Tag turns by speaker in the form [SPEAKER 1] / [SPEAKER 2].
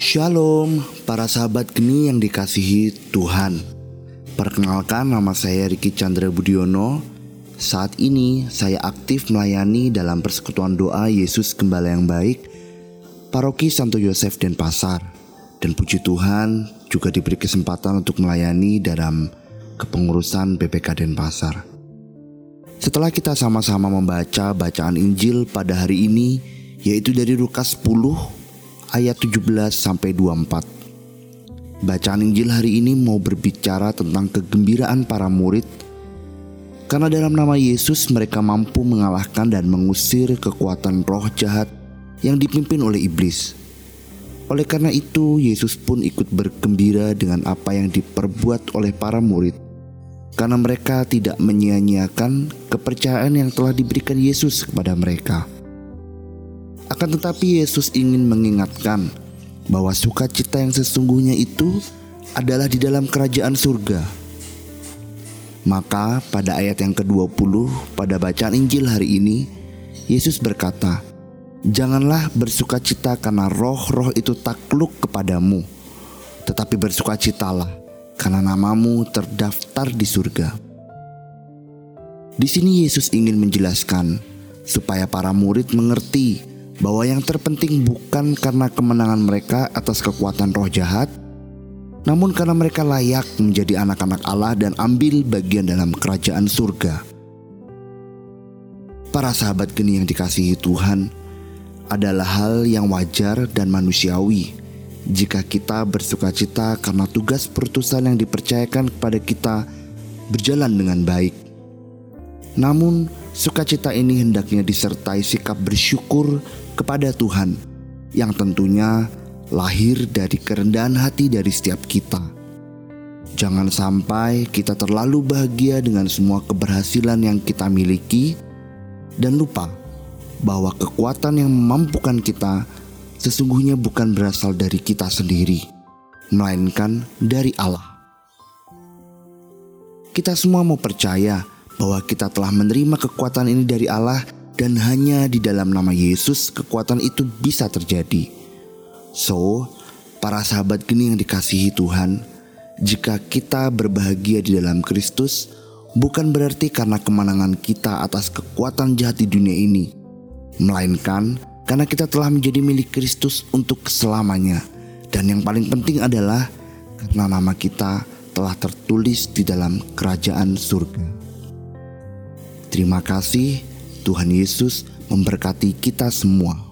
[SPEAKER 1] Shalom, para sahabat geni yang dikasihi Tuhan. Perkenalkan nama saya Riki Chandra Budiono. Saat ini saya aktif melayani dalam persekutuan doa Yesus Gembala yang Baik, Paroki Santo Yosef Denpasar. Dan puji Tuhan juga diberi kesempatan untuk melayani dalam kepengurusan BPK Denpasar. Setelah kita sama-sama membaca bacaan Injil pada hari ini, yaitu dari Lukas 10 ayat 17 sampai 24. Bacaan Injil hari ini mau berbicara tentang kegembiraan para murid karena dalam nama Yesus mereka mampu mengalahkan dan mengusir kekuatan roh jahat yang dipimpin oleh iblis. Oleh karena itu, Yesus pun ikut bergembira dengan apa yang diperbuat oleh para murid, karena mereka tidak menyia-nyiakan kepercayaan yang telah diberikan Yesus kepada mereka. Akan tetapi Yesus ingin mengingatkan bahwa sukacita yang sesungguhnya itu adalah di dalam kerajaan surga. Maka pada ayat yang ke-20 pada bacaan Injil hari ini, Yesus berkata, Janganlah bersukacita karena roh-roh itu takluk kepadamu, tetapi bersukacitalah karena namamu terdaftar di surga. Di sini Yesus ingin menjelaskan supaya para murid mengerti bahwa yang terpenting bukan karena kemenangan mereka atas kekuatan roh jahat, namun karena mereka layak menjadi anak-anak Allah dan ambil bagian dalam kerajaan surga. Para sahabat geni yang dikasihi Tuhan, adalah hal yang wajar dan manusiawi jika kita bersuka cita karena tugas perutusan yang dipercayakan kepada kita berjalan dengan baik. Namun, sukacita ini hendaknya disertai sikap bersyukur kepada Tuhan yang tentunya lahir dari kerendahan hati dari setiap kita. Jangan sampai kita terlalu bahagia dengan semua keberhasilan yang kita miliki dan lupa bahwa kekuatan yang memampukan kita sesungguhnya bukan berasal dari kita sendiri, melainkan dari Allah. Kita semua mau percaya bahwa kita telah menerima kekuatan ini dari Allah dan hanya di dalam nama Yesus kekuatan itu bisa terjadi. So, para sahabat geni yang dikasihi Tuhan, jika kita berbahagia di dalam Kristus, bukan berarti karena kemenangan kita atas kekuatan jahat di dunia ini, melainkan karena kita telah menjadi milik Kristus untuk selamanya. Dan yang paling penting adalah karena nama kita telah tertulis di dalam kerajaan surga. Terima kasih Tuhan Yesus memberkati kita semua.